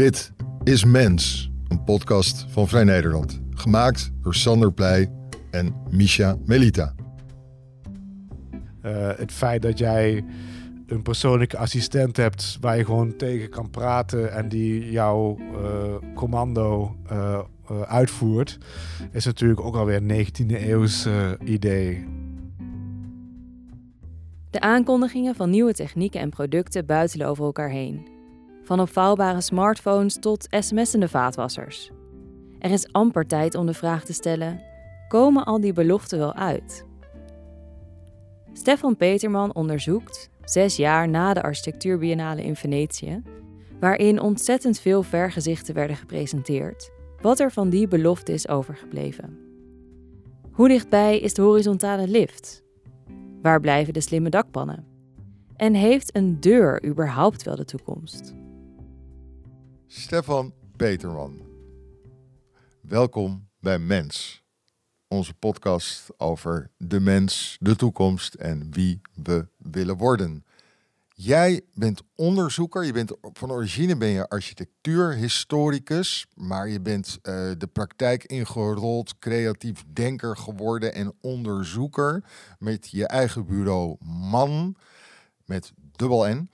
Dit is Mens, een podcast van Vrij Nederland. Gemaakt door Sander Pleij en Misha Melita. Uh, het feit dat jij een persoonlijke assistent hebt waar je gewoon tegen kan praten en die jouw uh, commando uh, uitvoert, is natuurlijk ook alweer een 19e eeuws idee. De aankondigingen van nieuwe technieken en producten buitelen over elkaar heen. Van opvouwbare smartphones tot sms'ende vaatwassers. Er is amper tijd om de vraag te stellen: komen al die beloften wel uit? Stefan Peterman onderzoekt, zes jaar na de architectuurbiennale in Venetië, waarin ontzettend veel vergezichten werden gepresenteerd, wat er van die belofte is overgebleven. Hoe dichtbij is de horizontale lift? Waar blijven de slimme dakpannen? En heeft een deur überhaupt wel de toekomst? Stefan Peterman, welkom bij Mens, onze podcast over de mens, de toekomst en wie we willen worden. Jij bent onderzoeker, je bent van origine ben je architectuurhistoricus, maar je bent uh, de praktijk ingerold, creatief denker geworden en onderzoeker met je eigen bureau Man met dubbel N.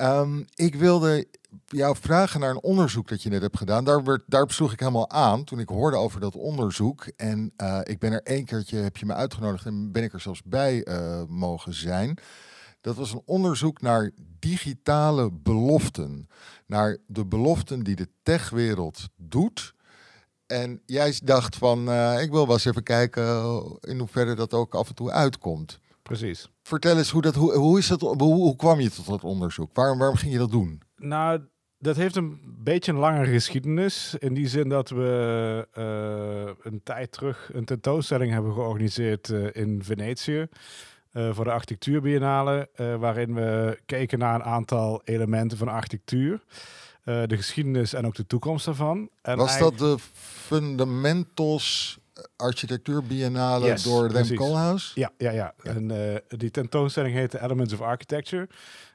Um, ik wilde jou vragen naar een onderzoek dat je net hebt gedaan. Daar, werd, daar sloeg ik helemaal aan toen ik hoorde over dat onderzoek. En uh, ik ben er één keertje, heb je me uitgenodigd en ben ik er zelfs bij uh, mogen zijn. Dat was een onderzoek naar digitale beloften. Naar de beloften die de techwereld doet. En jij dacht van, uh, ik wil wel eens even kijken in hoeverre dat ook af en toe uitkomt. Precies. Vertel eens, hoe, dat, hoe, hoe, is dat, hoe, hoe kwam je tot dat onderzoek? Waarom, waarom ging je dat doen? Nou, dat heeft een beetje een lange geschiedenis. In die zin dat we uh, een tijd terug een tentoonstelling hebben georganiseerd uh, in Venetië. Uh, voor de architectuurbiennale, waarin we keken naar een aantal elementen van architectuur. de geschiedenis en ook de toekomst daarvan. En Was dat de fundamentals architectuurbiennale yes, door Rem Koolhaas? Ja, ja, ja. ja. En uh, die tentoonstelling heette Elements of Architecture.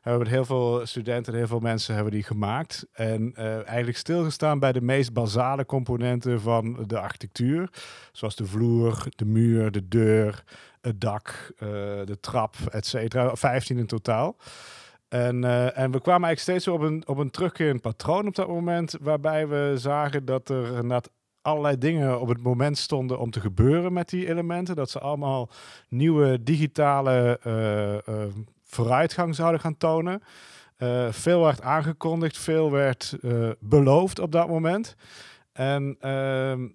We hebben heel veel studenten en heel veel mensen hebben die gemaakt. En uh, eigenlijk stilgestaan bij de meest basale componenten van de architectuur. Zoals de vloer, de muur, de deur, het dak, uh, de trap, et cetera. 15 in totaal. En, uh, en we kwamen eigenlijk steeds op een, op een terugkerend patroon op dat moment, waarbij we zagen dat er inderdaad allerlei dingen op het moment stonden om te gebeuren met die elementen. Dat ze allemaal nieuwe digitale uh, uh, vooruitgang zouden gaan tonen. Uh, veel werd aangekondigd, veel werd beloofd op dat moment. En ehm,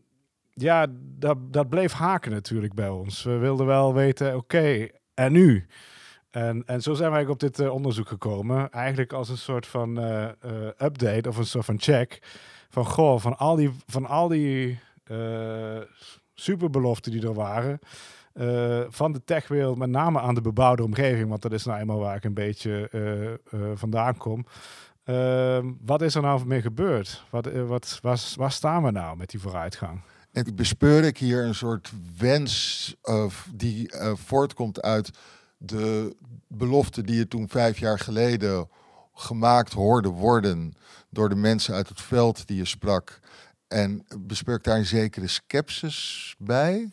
ja, dat, dat bleef haken natuurlijk bij ons. We wilden wel weten, oké, en nu? En, en zo zijn wij op dit onderzoek gekomen. Eigenlijk als een soort van update of een soort van check van goh, van al die, van al die uh, superbeloften die er waren. Uh, van de techwereld, met name aan de bebouwde omgeving, want dat is nou eenmaal waar ik een beetje uh, vandaan kom. Ehm, wat is er nou mee gebeurd? Wat, wat, waar, waar staan we nou met die vooruitgang? En bespeur ik hier een soort wens die voortkomt uit de belofte die je toen vijf jaar geleden gemaakt hoorde worden door de mensen uit het veld die je sprak. En bespreekt daar een zekere sceptisch bij?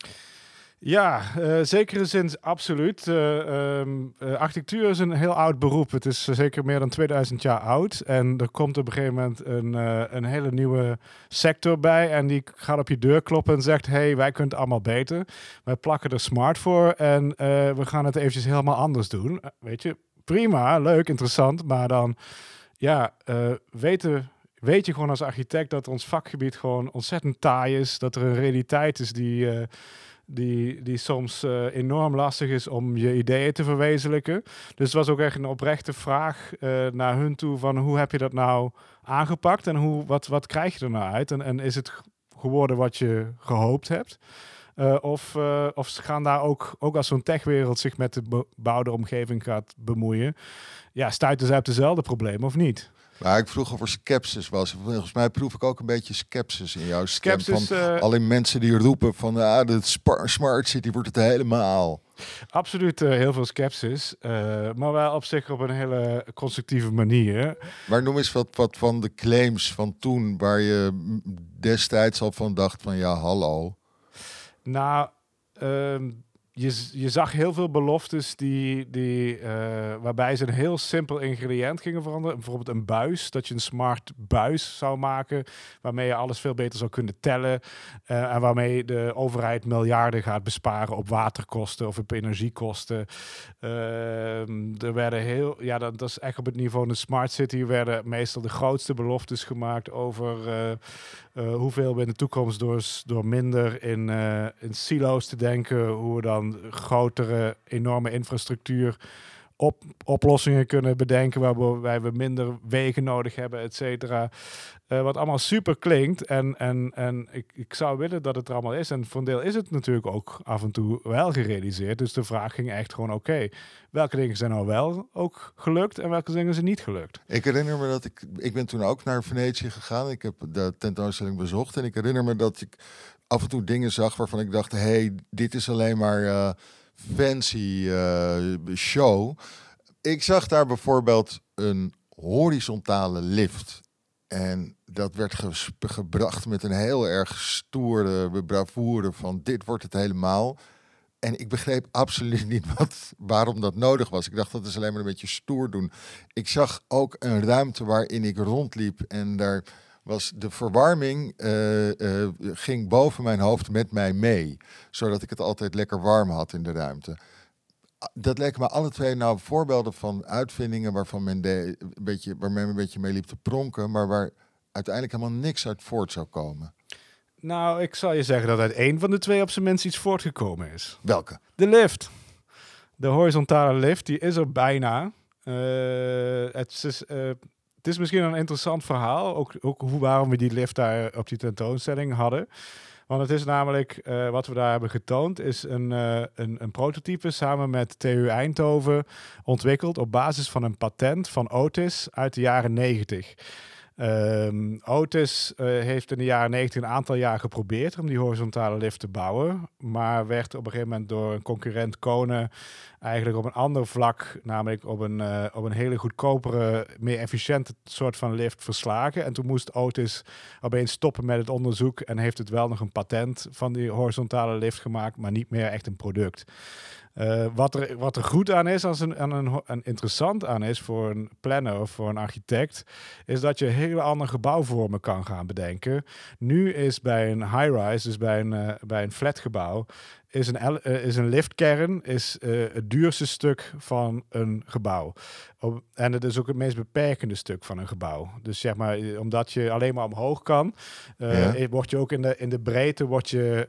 Ja, uh, zekere zin absoluut. Uh, um, uh, architectuur is een heel oud beroep. Het is zeker meer dan 2000 jaar oud. En er komt op een gegeven moment een, een hele nieuwe sector bij. En die gaat op je deur kloppen en zegt: hey, wij kunnen het allemaal beter. Wij plakken er smart voor en we gaan het eventjes helemaal anders doen. weet je, prima, leuk, interessant. Maar dan, ja, weten weet je gewoon als architect dat ons vakgebied gewoon ontzettend taai is. Dat er een realiteit is die, uh, die, die soms uh, enorm lastig is om je ideeën te verwezenlijken. Dus het was ook echt een oprechte vraag naar hun toe van hoe heb je dat nou aangepakt en hoe, wat, wat krijg je er nou uit? En is het geworden wat je gehoopt hebt? Uh, of, uh, of ze gaan daar ook, ook als zo'n techwereld zich met de bebouwde omgeving gaat bemoeien, ja, stuiten ze op dezelfde problemen of niet? Maar ik vroeg of er skepsis was. Volgens mij proef ik ook een beetje skepsis in jouw stem. Skepsis, van eh, alleen mensen die roepen van ah, de smart city wordt het helemaal. Absoluut eh, heel veel sceptisch, eh, maar wel op zich op een hele constructieve manier. Maar noem eens wat, wat van de claims van toen, waar je destijds al van dacht van ja, hallo. Nou, ehm, je, je zag heel veel beloftes die, die, eh, waarbij ze een heel simpel ingrediënt gingen veranderen. Bijvoorbeeld een buis, dat je een smart buis zou maken, waarmee je alles veel beter zou kunnen tellen. eh, en waarmee de overheid miljarden gaat besparen op waterkosten of op energiekosten. Ehm, er werden heel, ja, dat, dat is echt op het niveau van de smart city, werden meestal de grootste beloftes gemaakt over eh, hoeveel we in de toekomst door, door minder in, in silo's te denken, hoe we dan grotere, enorme infrastructuur op, oplossingen kunnen bedenken, waarbij we minder wegen nodig hebben, et cetera. Eh, wat allemaal super klinkt. En, en, en ik, ik zou willen dat het er allemaal is. En voor een deel is het natuurlijk ook af en toe wel gerealiseerd. Dus de vraag ging echt gewoon, oké, welke dingen zijn nou wel ook gelukt en welke dingen zijn niet gelukt? Ik herinner me dat ik, ik ben toen ook naar Venetië gegaan. Ik heb de tentoonstelling bezocht en ik herinner me dat ik af en toe dingen zag waarvan ik dacht, hey, dit is alleen maar eh, fancy eh, show. Ik zag daar bijvoorbeeld een horizontale lift. En dat werd gebracht met een heel erg stoere bravoure van dit wordt het helemaal. En ik begreep absoluut niet wat, waarom dat nodig was. Ik dacht dat is alleen maar een beetje stoer doen. Ik zag ook een ruimte waarin ik rondliep en daar was de verwarming eh, eh, ging boven mijn hoofd met mij mee, zodat ik het altijd lekker warm had in de ruimte. Dat leken me alle twee nou voorbeelden van uitvindingen waarvan men de, een beetje, waar men een beetje mee liep te pronken, maar waar uiteindelijk helemaal niks uit voort zou komen. Nou, ik zal je zeggen dat uit één van de twee op zijn minst iets voortgekomen is. Welke? De lift. De horizontale lift, die is er bijna. Eh, het, is, het is misschien een interessant verhaal, ook, ook hoe, waarom we die lift daar op die tentoonstelling hadden. Want het is namelijk, eh, wat we daar hebben getoond, is een, eh, een, een prototype samen met TU Eindhoven ontwikkeld op basis van een patent van Otis uit de jaren 90. Ehm, Otis eh, heeft in de jaren 90 een aantal jaar geprobeerd om die horizontale lift te bouwen, maar werd op een gegeven moment door een concurrent Kone eigenlijk op een ander vlak, namelijk op een, eh, op een hele goedkopere, meer efficiënte soort van lift verslagen. En toen moest Otis opeens stoppen met het onderzoek en heeft het wel nog een patent van die horizontale lift gemaakt, maar niet meer echt een product. Eh, wat, er, wat er goed aan is, als een, een, en interessant aan is voor een planner of voor een architect, is dat je hele andere gebouwvormen kan gaan bedenken. Nu is bij een high-rise, dus bij een, eh, bij een flatgebouw, is een, eh, is een liftkern is, eh, het duurste stuk van een gebouw. Op- en het is ook het meest beperkende stuk van een gebouw. Dus zeg maar, eh, omdat je alleen maar omhoog kan, Ja. eh, word je ook in de, in de breedte word je,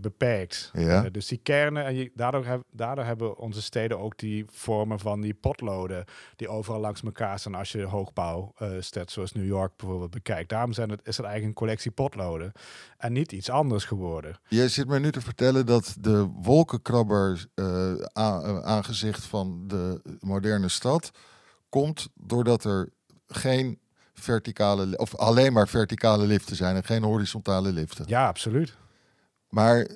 beperkt. Ja. Dus die kernen, en je, daardoor, heb, daardoor hebben onze steden ook die vormen van die potloden, die overal langs elkaar staan als je hoogbouw stad zoals New York bijvoorbeeld bekijkt. Daarom zijn het, is het eigenlijk een collectie potloden en niet iets anders geworden. Je zit mij nu te vertellen dat de wolkenkrabber eh, eh, aangezicht van de moderne stad komt doordat er geen verticale, of alleen maar verticale liften zijn en geen horizontale liften. Ja, absoluut. Maar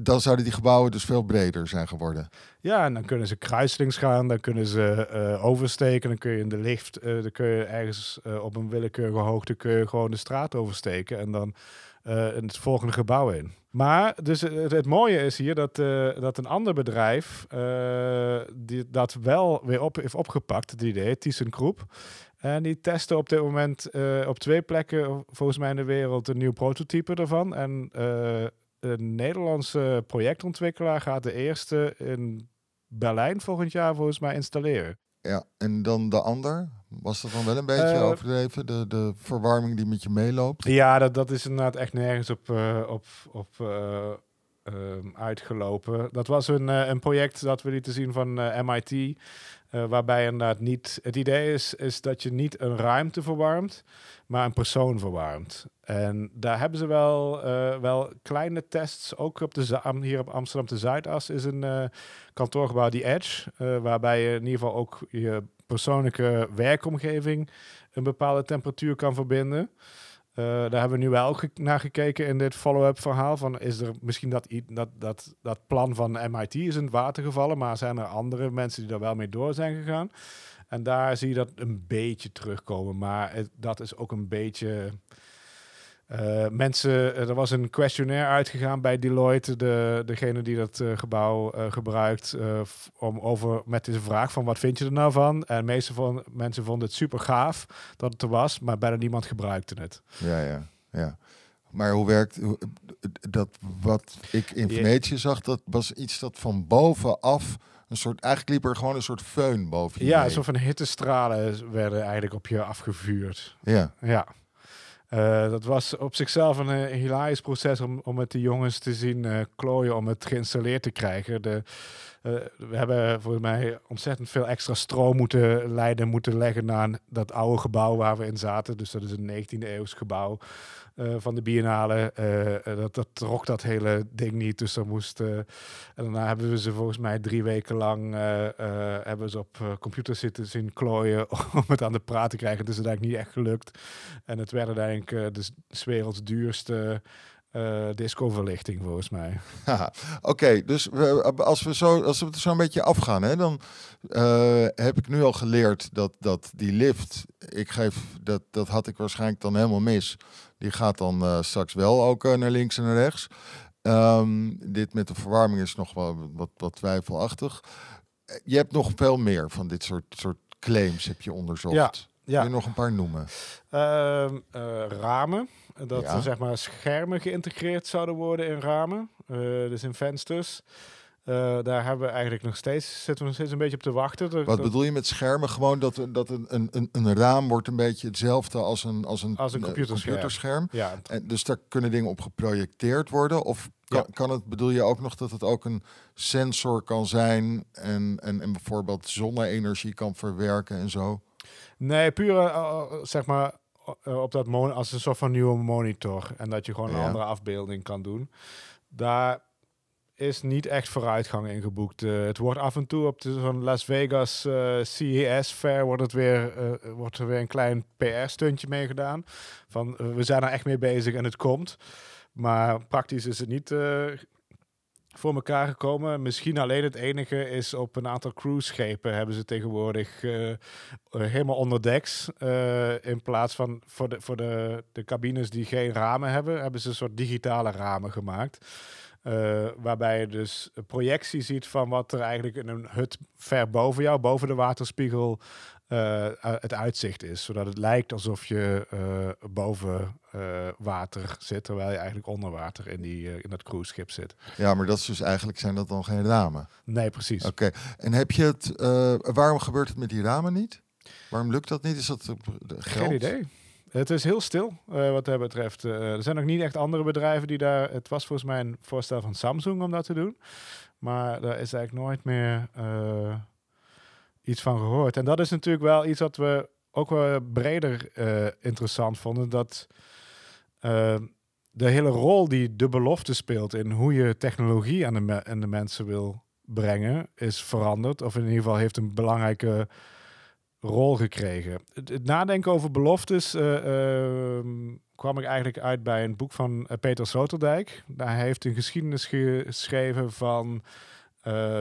dan zouden die gebouwen dus veel breder zijn geworden. Ja, en dan kunnen ze kruiselings gaan, dan kunnen ze eh, oversteken, dan kun je in de lift, eh, dan kun je ergens op een willekeurige hoogte kun je gewoon de straat oversteken en dan eh, in het volgende gebouw in. Maar dus het, het mooie is hier dat, eh, dat een ander bedrijf eh, die dat wel weer op heeft opgepakt, het idee, ThyssenKrupp. En die testen op dit moment eh, op twee plekken, volgens mij in de wereld, een nieuw prototype ervan. En eh, een Nederlandse projectontwikkelaar gaat de eerste in Berlijn volgend jaar volgens mij installeren. Ja, en dan de ander, was dat dan wel een beetje Eh, overdreven? De, de verwarming die met je meeloopt? Ja, dat, dat is inderdaad echt nergens op, eh, op, op eh, ehm, uitgelopen. Dat was een, een project dat we lieten zien van MIT. waarbij inderdaad niet. Het idee is, is dat je niet een ruimte verwarmt, maar een persoon verwarmt. En daar hebben ze wel, wel kleine tests. Ook op de, hier op Amsterdam de Zuidas is een kantoorgebouw, die Edge. waarbij je in ieder geval ook je persoonlijke werkomgeving een bepaalde temperatuur kan verbinden. Uh, daar hebben we nu wel ge naar gekeken in dit follow-up verhaal. Van is er misschien dat, dat, dat, dat plan van MIT is in het water gevallen, maar zijn er andere mensen die daar wel mee door zijn gegaan? En daar zie je dat een beetje terugkomen. Maar dat is ook een beetje. Uh, mensen, er was een questionnaire uitgegaan bij Deloitte, de, degene die dat uh, gebouw uh, gebruikt, om over met deze vraag van wat vind je er nou van? En de meeste van mensen vonden het super gaaf dat het er was, maar bijna niemand gebruikte het. Ja, ja, ja. Maar hoe werkt dat? Wat ik in Venetië zag, dat was iets dat van bovenaf een soort, eigenlijk liep er gewoon een soort föhn boven je Ja, een soort van hittestralen werden eigenlijk op je afgevuurd. Ja. Ja. Uh, dat was op zichzelf een, een hilarisch proces om, om met de jongens te zien uh, klooien om het geïnstalleerd te krijgen. De, we hebben volgens mij ontzettend veel extra stroom moeten leiden, moeten leggen naar dat oude gebouw waar we in zaten. Dus dat is een 19e eeuws gebouw. Uh, van de biennale. Uh, dat, dat trok dat hele ding niet. Dus dan moest. en daarna hebben we ze volgens mij drie weken lang hebben ze op computer zitten zien klooien om het aan de praat te krijgen. Dus het is eigenlijk niet echt gelukt. En het werd uiteindelijk de werelds duurste uh, discoverlichting volgens mij. Oké, dus we, als, we zo, als we het zo een beetje afgaan, hè, dan uh, heb ik nu al geleerd dat, dat die lift, ik geef, dat, dat had ik waarschijnlijk dan helemaal mis. Die gaat dan uh, straks wel ook naar links en naar rechts. Um, dit met de verwarming is nog wel wat, wat twijfelachtig. Je hebt nog veel meer van dit soort, soort claims heb je onderzocht. Ja. Ja. Kun je nog een paar noemen? Uh, ramen. Dat ja. er zeg maar schermen geïntegreerd zouden worden in ramen. Uh, dus in vensters. Uh, daar hebben we eigenlijk nog steeds, zitten we nog steeds een beetje op te wachten. Wat dat, bedoel je met schermen? Gewoon dat, dat een, een, een raam wordt een beetje hetzelfde als een, als een, als een computerscherm. computerscherm. Ja. En dus daar kunnen dingen op geprojecteerd worden? Of kan, ja. kan het, bedoel je ook nog dat het ook een sensor kan zijn en, en, en bijvoorbeeld zonne-energie kan verwerken en zo? Nee, puur uh, zeg maar op dat als een soort van nieuwe monitor. En dat je gewoon een ja. andere afbeelding kan doen. Daar is niet echt vooruitgang in geboekt. Uh, het wordt af en toe op de zo'n Las Vegas uh, CES fair wordt het weer uh, wordt er weer een klein PR stuntje mee gedaan. Van we zijn er echt mee bezig en het komt. Maar praktisch is het niet voor elkaar gekomen. Misschien alleen het enige is op een aantal cruiseschepen hebben ze tegenwoordig uh, helemaal onderdeks. Uh, in plaats van voor, de, voor de, de cabines die geen ramen hebben, hebben ze een soort digitale ramen gemaakt. Uh, waarbij je dus projectie ziet van wat er eigenlijk in een hut ver boven jou, boven de waterspiegel, uh, het uitzicht is. Zodat het lijkt alsof je uh, boven water zit, terwijl je eigenlijk onder water in, die, in dat cruiseschip zit. Ja, maar dat is dus eigenlijk zijn dat dan geen ramen? Nee, precies. Oké, en heb je het, waarom gebeurt het met die ramen niet? Waarom lukt dat niet? Is dat geld? Geen idee. Het is heel stil uh, wat dat betreft. Uh, er zijn nog niet echt andere bedrijven die daar. Het was volgens mij een voorstel van Samsung om dat te doen. Maar daar is eigenlijk nooit meer uh, iets van gehoord. En dat is natuurlijk wel iets wat we ook wel breder interessant vonden. Dat de hele rol die de belofte speelt in hoe je technologie aan de, aan de mensen wil brengen, is veranderd. Of in ieder geval heeft een belangrijke rol gekregen. Het, nadenken over beloftes uh, uh, kwam ik eigenlijk uit bij een boek van Peter Sloterdijk. Daar heeft een geschiedenis geschreven van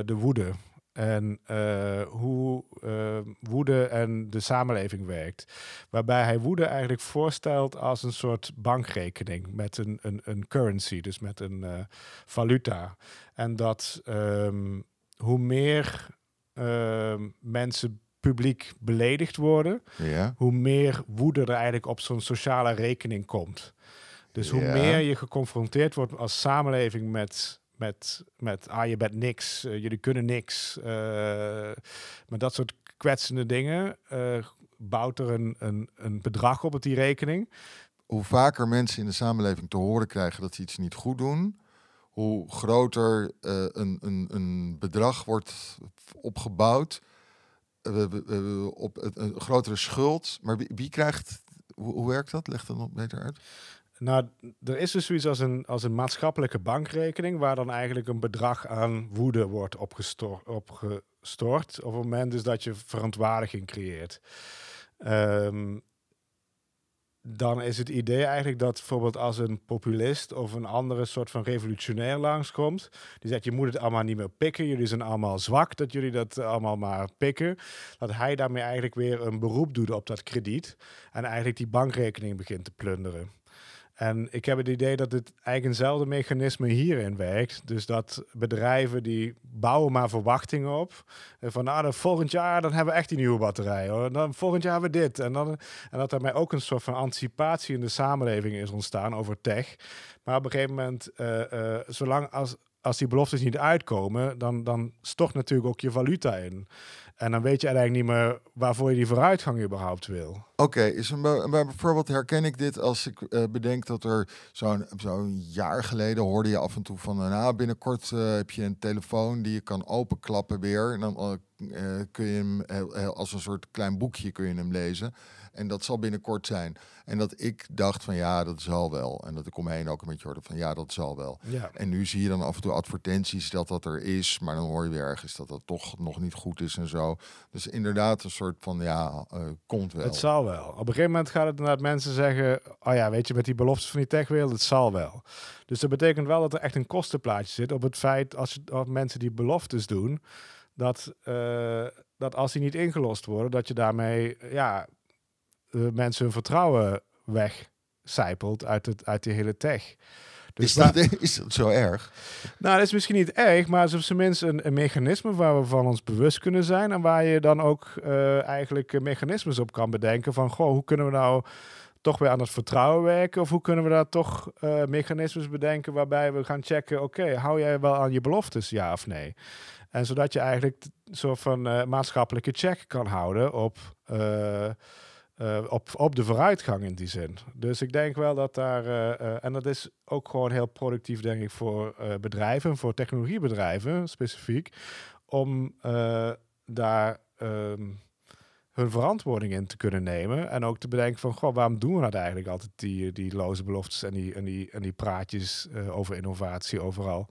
de woede. En hoe woede en de samenleving werkt. Waarbij hij woede eigenlijk voorstelt als een soort bankrekening met een, een, een currency, dus met een valuta. En dat um, hoe meer mensen publiek beledigd worden, ja. hoe meer woede er eigenlijk op zo'n sociale rekening komt. Dus hoe Ja. meer je geconfronteerd wordt als samenleving met, met, met ah, je bent niks, eh, jullie kunnen niks, eh met dat soort kwetsende dingen, eh, bouwt er een, een, een bedrag op op die rekening. Hoe vaker mensen in de samenleving te horen krijgen dat ze iets niet goed doen, hoe groter een, een, een bedrag wordt opgebouwd. Op een grotere schuld. Maar wie, wie krijgt, hoe, hoe werkt dat? Leg dat nog beter uit. Nou, er is dus zoiets als een, als een maatschappelijke bankrekening, waar dan eigenlijk een bedrag aan woede wordt opgestort, op het moment dus dat je verontwaardiging creëert. Ehm, dan is het idee eigenlijk dat bijvoorbeeld als een populist of een andere soort van revolutionair langskomt, die zegt je moet het allemaal niet meer pikken, jullie zijn allemaal zwak, dat jullie dat allemaal maar pikken, dat hij daarmee eigenlijk weer een beroep doet op dat krediet en eigenlijk die bankrekening begint te plunderen. En ik heb het idee dat het eigenlijk eenzelfde mechanisme hierin werkt. Dus dat bedrijven die bouwen maar verwachtingen op. Van nou, volgend jaar dan hebben we echt die nieuwe batterij. Hoor. Dan volgend jaar hebben we dit. En, dan, en dat daarmee ook een soort van anticipatie in de samenleving is ontstaan over tech. Maar op een gegeven moment, uh, uh, zolang als, als die beloftes niet uitkomen, dan, dan stort natuurlijk ook je valuta in. En dan weet je eigenlijk niet meer waarvoor je die vooruitgang überhaupt wil. Oké, is een bijvoorbeeld herken ik dit als ik uh, bedenk dat er zo'n zo'n jaar geleden hoorde je af en toe van, nou binnenkort uh, heb je een telefoon die je kan openklappen weer. En dan uh, kun je hem als een soort klein boekje kun je hem lezen. En dat zal binnenkort zijn. En dat ik dacht van ja, dat zal wel. En dat ik omheen ook een beetje hoorde van ja, dat zal wel. Ja. En nu zie je dan af en toe advertenties dat dat er is. Maar dan hoor je weer ergens dat dat toch nog niet goed is en zo. Dus inderdaad een soort van ja, uh, komt wel. Het zal wel. Op een gegeven moment gaat het inderdaad mensen zeggen... oh ja, weet je, met die beloftes van die techwereld, het zal wel. Dus dat betekent wel dat er echt een kostenplaatje zit op het feit... als, je, als mensen die beloftes doen... Dat, uh, dat als die niet ingelost worden, dat je daarmee ja, mensen hun vertrouwen wegcijpelt uit, het, uit die hele tech. Dus is, dat, is dat zo erg? Nou, dat is misschien niet erg, maar het is op zijn minst een, een, mechanisme waar we van ons bewust kunnen zijn. En waar je dan ook uh, eigenlijk mechanismes op kan bedenken van, goh, hoe kunnen we nou toch weer aan het vertrouwen werken? Of hoe kunnen we daar toch uh, mechanismes bedenken waarbij we gaan checken, oké, okay, hou jij wel aan je beloftes, ja of nee? En zodat je eigenlijk een soort van uh, maatschappelijke check kan houden op... Uh, op, op de vooruitgang in die zin. Dus ik denk wel dat daar, uh, uh, en dat is ook gewoon heel productief, denk ik, voor bedrijven, voor technologiebedrijven specifiek, om daar um, hun verantwoording in te kunnen nemen. En ook te bedenken van, goh, waarom doen we dat eigenlijk altijd, die, die loze beloftes en die, en die, en die praatjes over innovatie overal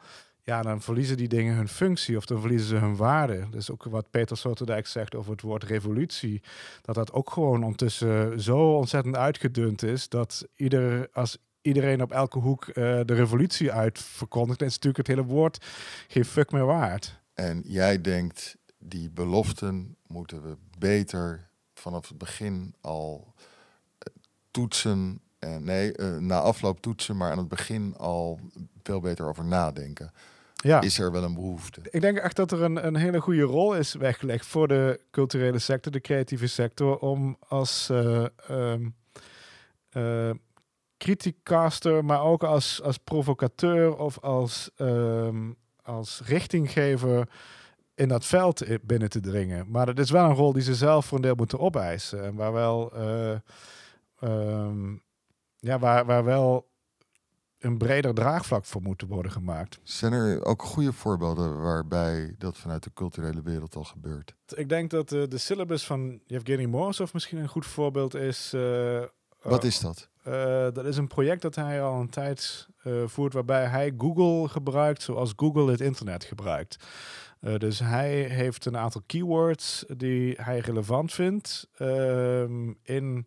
ja, dan verliezen die dingen hun functie of dan verliezen ze hun waarde. Dus ook wat Peter Sloterdijk zegt over het woord revolutie, dat dat ook gewoon ondertussen zo ontzettend uitgedund is dat ieder, als iedereen op elke hoek uh, de revolutie uitverkondigt, is natuurlijk het hele woord geen fuck meer waard. En jij denkt, die beloften moeten we beter vanaf het begin al uh, toetsen. En nee, uh, na afloop toetsen, maar aan het begin al veel beter over nadenken ja. is er wel een behoefte. Ik denk echt dat er een, een hele goede rol is weggelegd voor de culturele sector, de creatieve sector, om als uh, um, uh, criticaster, maar ook als, als provocateur of als, um, als richtinggever in dat veld binnen te dringen. Maar dat is wel een rol die ze zelf voor een deel moeten opeisen. En waar wel, uh, um, ja, waar, waar wel een breder draagvlak voor moeten worden gemaakt. Zijn er ook goede voorbeelden waarbij dat vanuit de culturele wereld al gebeurt? Ik denk dat uh, de syllabus van Yevgeny Morozov misschien een goed voorbeeld is. Uh, Wat is dat? Uh, dat is een project dat hij al een tijd voert waarbij hij Google gebruikt zoals Google het internet gebruikt. dus hij heeft een aantal keywords die hij relevant vindt ehm, in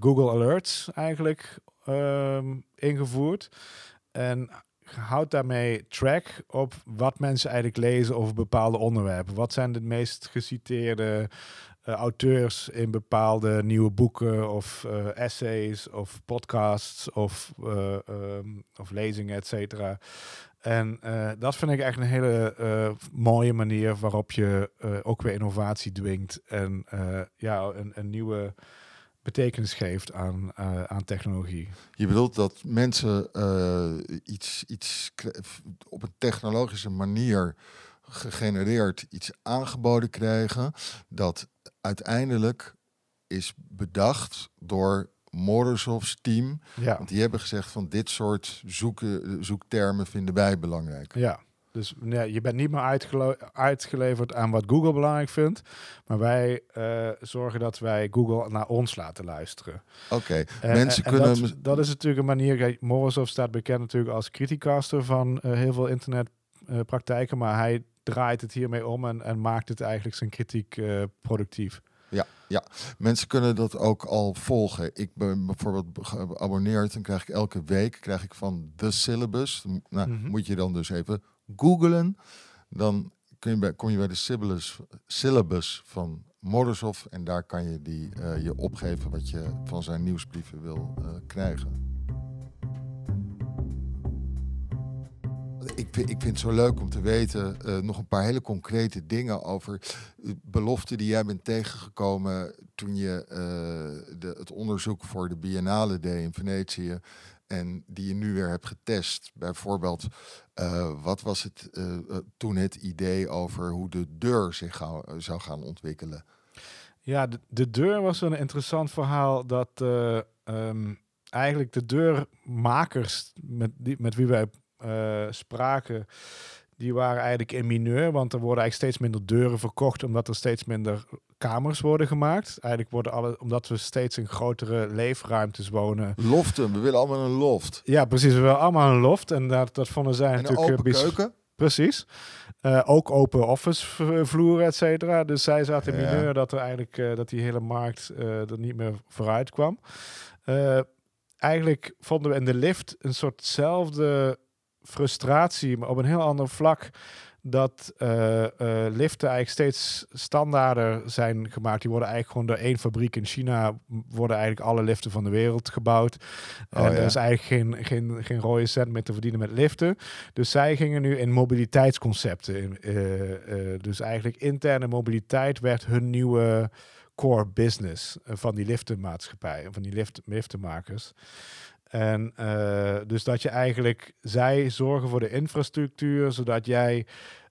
Google Alerts eigenlijk um, ingevoerd. En houdt daarmee track op wat mensen eigenlijk lezen over bepaalde onderwerpen. Wat zijn de meest geciteerde uh, auteurs in bepaalde nieuwe boeken of uh, essays of podcasts of, uh, of lezingen, et cetera. En dat vind ik echt een hele mooie manier waarop je ook weer innovatie dwingt en ja, een, een nieuwe betekenis geeft aan, uh, aan technologie. Je bedoelt dat mensen uh, iets, iets op een technologische manier gegenereerd iets aangeboden krijgen dat uiteindelijk is bedacht door Morozov's team. Ja. Want die hebben gezegd van dit soort zoeken, zoektermen vinden wij belangrijk. Ja, Dus nee, je bent niet meer uitgelo- uitgeleverd aan wat Google belangrijk vindt. Maar wij eh, zorgen dat wij Google naar ons laten luisteren. Oké, En- mensen en- en kunnen... Dat, dat is natuurlijk een manier. Morozov staat bekend natuurlijk als criticaster van eh, heel veel internetpraktijken. maar hij draait het hiermee om en, en maakt het eigenlijk zijn kritiek eh, productief. Mensen kunnen dat ook al volgen. Ik ben bijvoorbeeld geabonneerd en krijg ik elke week krijg ik van de syllabus. Nou, Mhm. moet je dan dus even googlen. Dan je bij, kom je bij de syllabus, syllabus van Morozov en daar kan je die, eh, je opgeven wat je van zijn nieuwsbrieven wil eh, krijgen. Ik ik vind het zo leuk om te weten eh, nog een paar hele concrete dingen over beloften die jij bent tegengekomen toen je de, het onderzoek voor de Biennale deed in Venetië en die je nu weer hebt getest. Bijvoorbeeld, eh, wat was het eh, eh, toen het idee over hoe de deur zich zou gaan ontwikkelen? Ja, de, de deur was een interessant verhaal dat eh, ehm, eigenlijk de deurmakers met, met wie wij spraken, die waren eigenlijk in mineur, want er worden eigenlijk steeds minder deuren verkocht omdat er steeds minder kamers worden gemaakt. Eigenlijk worden alle, omdat we steeds in grotere leefruimtes wonen. Loften, we willen allemaal een loft. Ja, precies. We willen allemaal een loft en dat, dat vonden zij En een natuurlijk open eh, keuken. Precies. Eh, ook open office vloeren, et cetera. Dus zij zaten in Ja. mineur dat er eigenlijk eh, dat die hele markt er niet meer vooruit kwam. Eigenlijk vonden we in de lift een soortzelfde frustratie, maar op een heel ander vlak. Dat eh, eh, liften eigenlijk steeds standaarder zijn gemaakt. Die worden eigenlijk gewoon door één fabriek in China. worden eigenlijk alle liften van de wereld gebouwd. Oh, en ja. er is eigenlijk geen, geen, geen rode cent meer te verdienen met liften. Dus zij gingen nu in mobiliteitsconcepten. In, eh, dus eigenlijk interne mobiliteit werd hun nieuwe core business van die liftenmaatschappijen, van die lift, liftenmakers. En eh, dus dat je eigenlijk, zij zorgen voor de infrastructuur, zodat jij,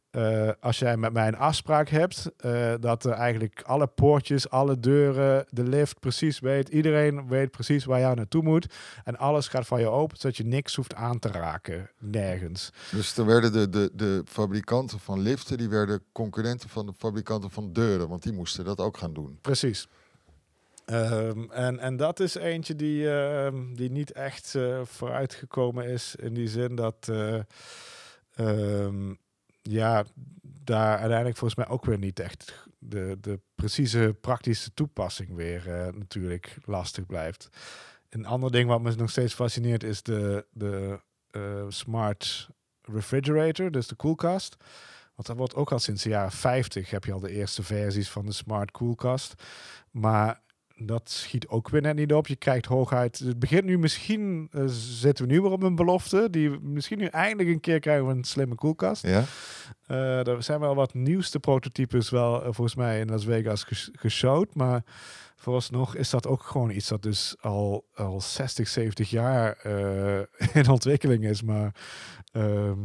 eh, als jij met mij een afspraak hebt, eh, dat er eigenlijk alle poortjes, alle deuren, de lift precies weet, iedereen weet precies waar jij naartoe moet. En alles gaat van je open, zodat je niks hoeft aan te raken, nergens. Dus er werden de, de, de fabrikanten van liften, die werden concurrenten van de fabrikanten van deuren, want die moesten dat ook gaan doen. Precies. Ehm, en, en dat is eentje die, ehm, die niet echt eh, vooruitgekomen is. In die zin dat eh, ehm, ja, daar uiteindelijk volgens mij ook weer niet echt de, de precieze praktische toepassing weer eh, natuurlijk lastig blijft. Een ander ding wat me nog steeds fascineert is de, de smart refrigerator, dus de koelkast. Want dat wordt ook al sinds de jaren 50 heb je al de eerste versies van de smart koelkast. Maar dat schiet ook weer net niet op. Je krijgt hooguit. Het begint nu misschien. eh, zitten we nu weer op een belofte. Die misschien nu eindelijk een keer krijgen we een slimme koelkast. Ja? Eh, er zijn wel wat nieuwste prototypes wel eh, volgens mij in Las Vegas ges- geshowd. Maar vooralsnog is dat ook gewoon iets dat dus al, al 60, 70 jaar in ontwikkeling is. Maar ehm,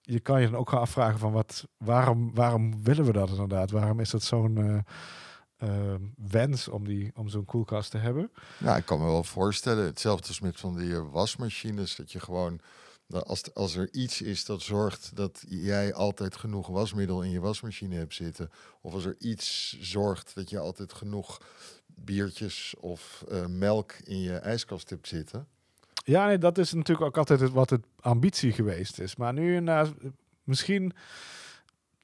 je kan je dan ook gaan afvragen van wat, waarom, waarom willen we dat inderdaad? Waarom is dat zo'n eh, ehm, wens om, die, om zo'n koelkast te hebben? Nou, ik kan me wel voorstellen. Hetzelfde is met van die eh, wasmachines. Dat je gewoon, als, als er iets is dat zorgt dat jij altijd genoeg wasmiddel in je wasmachine hebt zitten. Of als er iets zorgt dat je altijd genoeg biertjes of eh, melk in je ijskast hebt zitten. Ja, nee, dat is natuurlijk ook altijd het, wat het ambitie geweest is. Maar nu, nou, misschien,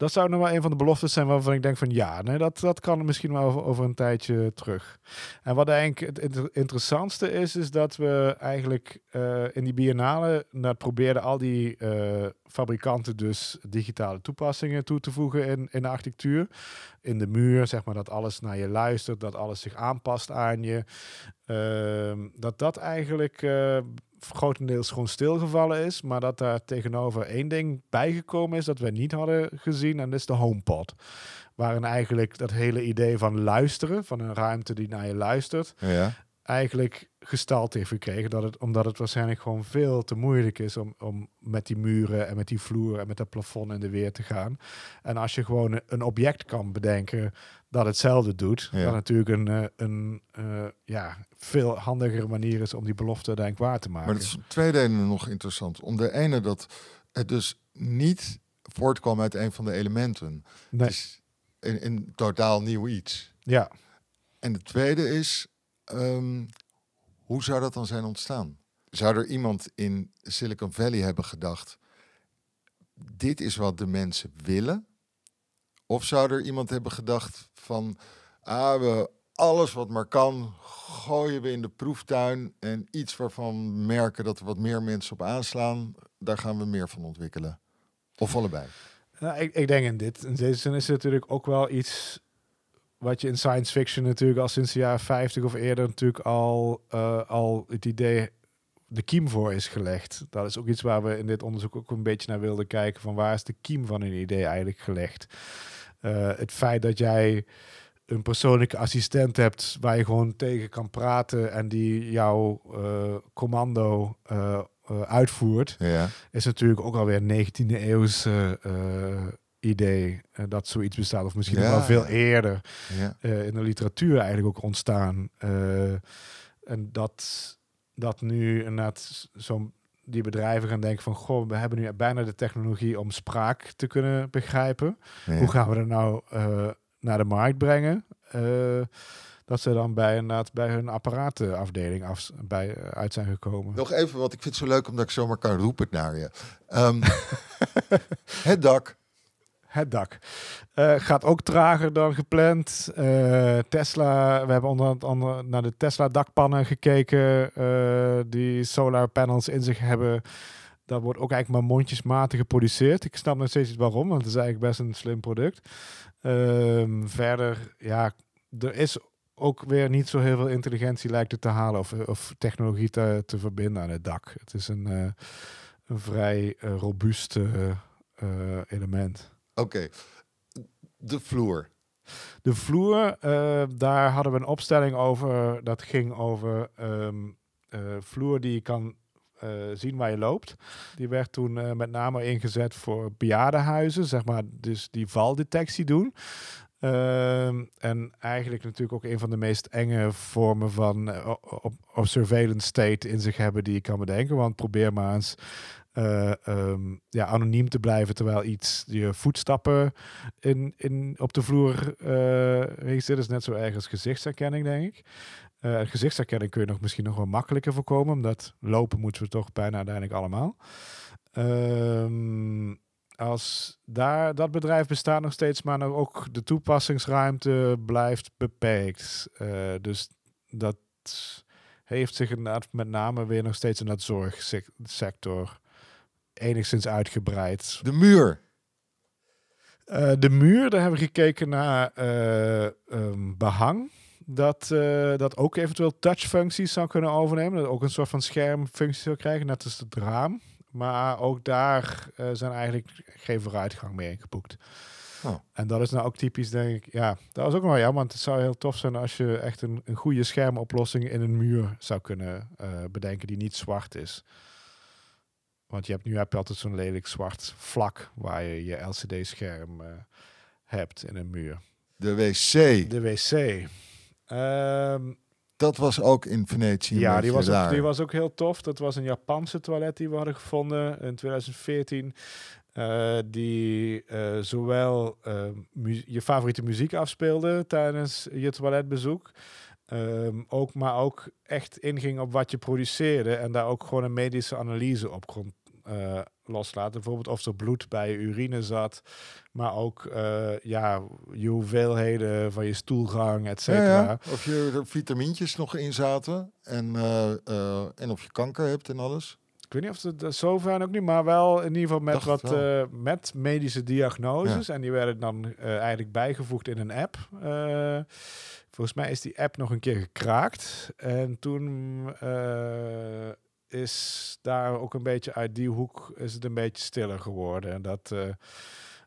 dat zou nog wel een van de beloftes zijn waarvan ik denk van ja, nee, dat, dat kan misschien wel over, over een tijdje terug. En wat eigenlijk het inter- interessantste is, is dat we eigenlijk eh, in die biennale dat probeerden al die eh, fabrikanten dus digitale toepassingen toe te voegen in, in de architectuur. In de muur, zeg maar, dat alles naar je luistert, dat alles zich aanpast aan je. Ehm, dat dat eigenlijk eh, grotendeels gewoon stilgevallen is, maar dat daar tegenover één ding bijgekomen is dat we niet hadden gezien, en dat is de HomePod. Waarin eigenlijk dat hele idee van luisteren, van een ruimte die naar je luistert, Ja. Eigenlijk gestald heeft gekregen. Dat het, omdat het waarschijnlijk gewoon veel te moeilijk is om, om met die muren en met die vloer en met dat plafond in de weer te gaan. En als je gewoon een- object kan bedenken dat hetzelfde doet, Ja. dat natuurlijk een, eh, een eh, ja, veel handigere manier is om die belofte uiteindelijk waar te maken. Maar het is twee redenen nog interessant. Om de ene dat het dus niet voortkwam uit een van de elementen. Nee. Het is een, een totaal nieuw iets. Ja, En de tweede is, ehm, hoe zou dat dan zijn ontstaan? Zou er iemand in Silicon Valley hebben gedacht, dit is wat de mensen willen? Of zou er iemand hebben gedacht van, ah, we, alles wat maar kan, gooien we in de proeftuin en iets waarvan merken dat er wat meer mensen op aanslaan, daar gaan we meer van ontwikkelen? Of allebei? Nou, ik, ik denk in, dit, in deze zin is het natuurlijk ook wel iets wat je in science fiction natuurlijk al sinds de jaren 50 of eerder natuurlijk al, eh, al het idee de kiem voor is gelegd. Dat is ook iets waar we in dit onderzoek ook een beetje naar wilden kijken van waar is de kiem van een idee eigenlijk gelegd. Eh, het feit dat jij een persoonlijke assistent hebt waar je gewoon tegen kan praten en die jouw eh, commando uitvoert, Ja. is natuurlijk ook alweer een 19e eeuwse idee eh, dat zoiets bestaat. Of misschien Ja, wel veel ja. eerder ja. eh, in de literatuur eigenlijk ook ontstaan. Eh, en dat, dat nu inderdaad zo'n die bedrijven gaan denken van... goh, we hebben nu bijna de technologie om spraak te kunnen begrijpen. Hoe gaan we dat nou naar de markt brengen? Dat ze dan bij, inderdaad, bij hun apparatenafdeling af, bij, uit zijn gekomen. Nog even, want ik vind het zo leuk omdat ik zomaar kan roepen naar je. Ehm, het dak. Het dak. Eh, gaat ook trager dan gepland. Eh, Tesla, we hebben onder andere naar de Tesla dakpannen gekeken. eh, die solar panels in zich hebben. Dat wordt ook eigenlijk maar mondjesmatig geproduceerd. Ik snap nog steeds niet waarom, want het is eigenlijk best een slim product. Ehm, verder, ja, er is ook weer niet zo heel veel intelligentie lijkt het te halen of, of technologie te, te verbinden aan het dak. Het is een, een vrij robuust element. Oké. De vloer. De vloer, eh, daar hadden we een opstelling over. Dat ging over ehm, eh, vloer die je kan eh, zien waar je loopt. Die werd toen met name ingezet voor bejaardenhuizen, zeg maar, dus die valdetectie doen. Ehm, en eigenlijk natuurlijk ook een van de meest enge vormen van eh, op, surveillance state in zich hebben die je kan bedenken. Want probeer maar eens eh, ehm, ja, anoniem te blijven terwijl iets je voetstappen in, in, op de vloer eh registreert. is net zo erg als gezichtsherkenning, denk ik. Eh, gezichtsherkenning kun je nog misschien nog wel makkelijker voorkomen, omdat lopen moeten we toch bijna uiteindelijk allemaal. Ehm, als daar, dat bedrijf bestaat nog steeds, maar nog ook de toepassingsruimte blijft beperkt. Eh, dus dat heeft zich inderdaad met name weer nog steeds in dat zorgsector enigszins uitgebreid. De muur. Eh, de muur, daar hebben we gekeken naar eh, ehm, behang. Dat, dat ook eventueel touchfuncties zou kunnen overnemen. Dat ook een soort van schermfunctie zou krijgen, net als het raam. Maar ook daar eh, zijn eigenlijk geen vooruitgang meer in geboekt. Oh. En dat is nou ook typisch, denk ik. Ja, dat was ook wel jammer, want het zou heel tof zijn als je echt een, een goede schermoplossing in een muur zou kunnen eh, bedenken die niet zwart is. Want je hebt nu heb je altijd zo'n lelijk zwart vlak waar je je LCD-scherm eh, hebt in een muur. De wc. De wc. Ehm, Dat was ook in Venetië. ja, die was, ook, die was ook heel tof. Dat was een Japanse toilet die we hadden gevonden in 2014. eh, die eh, zowel eh, mu- je favoriete muziek afspeelde tijdens je toiletbezoek. ehm, ook, maar ook echt inging op wat je produceerde. En daar ook gewoon een medische analyse op kon eh, loslaten. Bijvoorbeeld of er bloed bij je urine zat. Maar ook eh, ja, je hoeveelheden van je stoelgang, et cetera. ja. Of je er vitamintjes nog in zaten. En, eh, en of je kanker hebt en alles. Ik weet niet of het dat zo ver ook niet, maar wel in ieder geval met Dacht wat met medische diagnoses. En die werden dan eigenlijk bijgevoegd in een app. Volgens mij is die app nog een keer gekraakt. En toen is daar ook een beetje uit die hoek is het een beetje stiller geworden. En dat eh,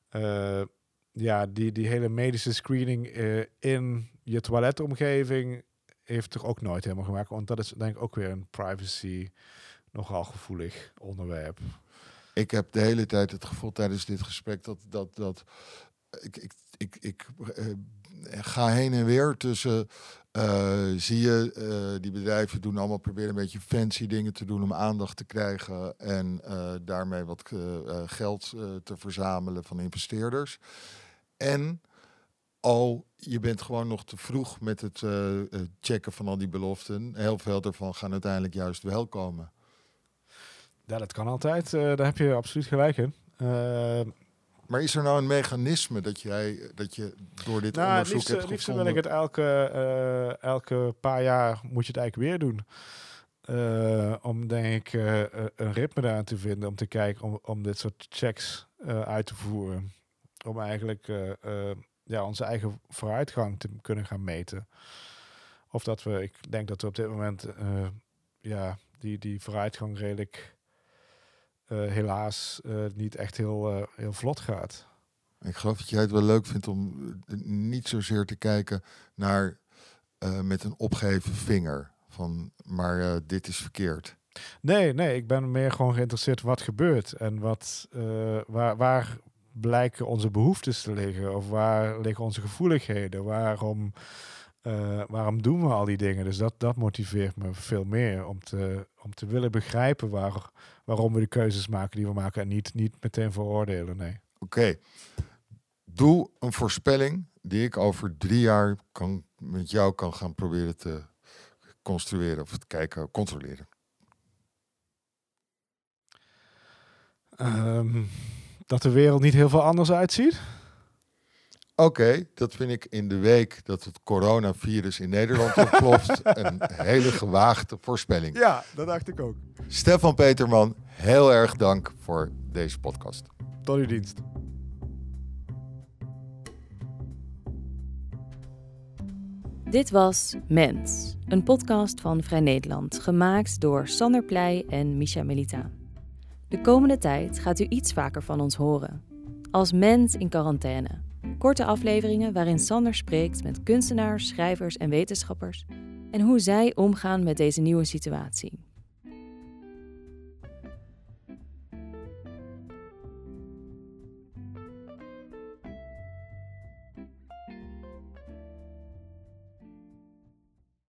eh, ja, die, die hele medische screening eh, in je toiletomgeving heeft toch ook nooit helemaal gemaakt. Want dat is denk ik ook weer een privacy nogal gevoelig onderwerp. Ik heb de hele tijd het gevoel tijdens dit gesprek dat, dat, dat ik, ik, ik, ik ga heen en weer tussen. eh, zie je, eh, die bedrijven doen allemaal proberen een beetje fancy dingen te doen om aandacht te krijgen en eh, daarmee wat geld te verzamelen van investeerders. En al, je bent gewoon nog te vroeg met het checken van al die beloften. Heel veel daarvan gaan uiteindelijk juist wel komen. Ja, dat kan altijd. Daar heb je absoluut gelijk in. Maar is er nou een mechanisme dat, jij, dat je door dit nou, onderzoek liefst, hebt liefst wil gevonden? ik het elke, eh, elke paar jaar moet je het eigenlijk weer doen. Eh, om denk ik eh, eh, een ritme daar te vinden, om te kijken om, om dit soort checks eh, uit te voeren. Om eigenlijk eh, eh, ja, onze eigen vooruitgang te kunnen gaan meten. Of dat we, ik denk dat we op dit moment eh, ja, die, die vooruitgang redelijk eh, helaas eh, niet echt heel, eh, heel vlot gaat. Ik geloof dat jij het wel leuk vindt om eh, niet zozeer te kijken naar eh, met een opgeheven vinger. Van, maar eh, dit is verkeerd. Nee, nee, ik ben meer gewoon geïnteresseerd wat gebeurt en wat, eh, waar, waar blijken onze behoeftes te liggen of waar liggen onze gevoeligheden, waarom, eh, waarom doen we al die dingen. Dus dat, dat motiveert me veel meer om te, om te willen begrijpen waar, waarom we de keuzes maken die we maken en niet, niet meteen veroordelen. Nee. Oké. Doe een voorspelling die ik over drie jaar kan, met jou kan gaan proberen te construeren of te kijken, controleren. Ehm, dat de wereld niet heel veel anders uitziet. Oké, dat vind ik in de week dat het coronavirus in Nederland ontploft een hele gewaagde voorspelling. Ja, dat dacht ik ook. Stefan Peterman, heel erg dank voor deze podcast. Tot uw dienst. Dit was Mens, een podcast van Vrij Nederland, gemaakt door Sander Pleij en Misha Melita. De komende tijd gaat u iets vaker van ons horen. Als Mens in quarantaine. Korte afleveringen waarin Sander spreekt met kunstenaars, schrijvers en wetenschappers en hoe zij omgaan met deze nieuwe situatie.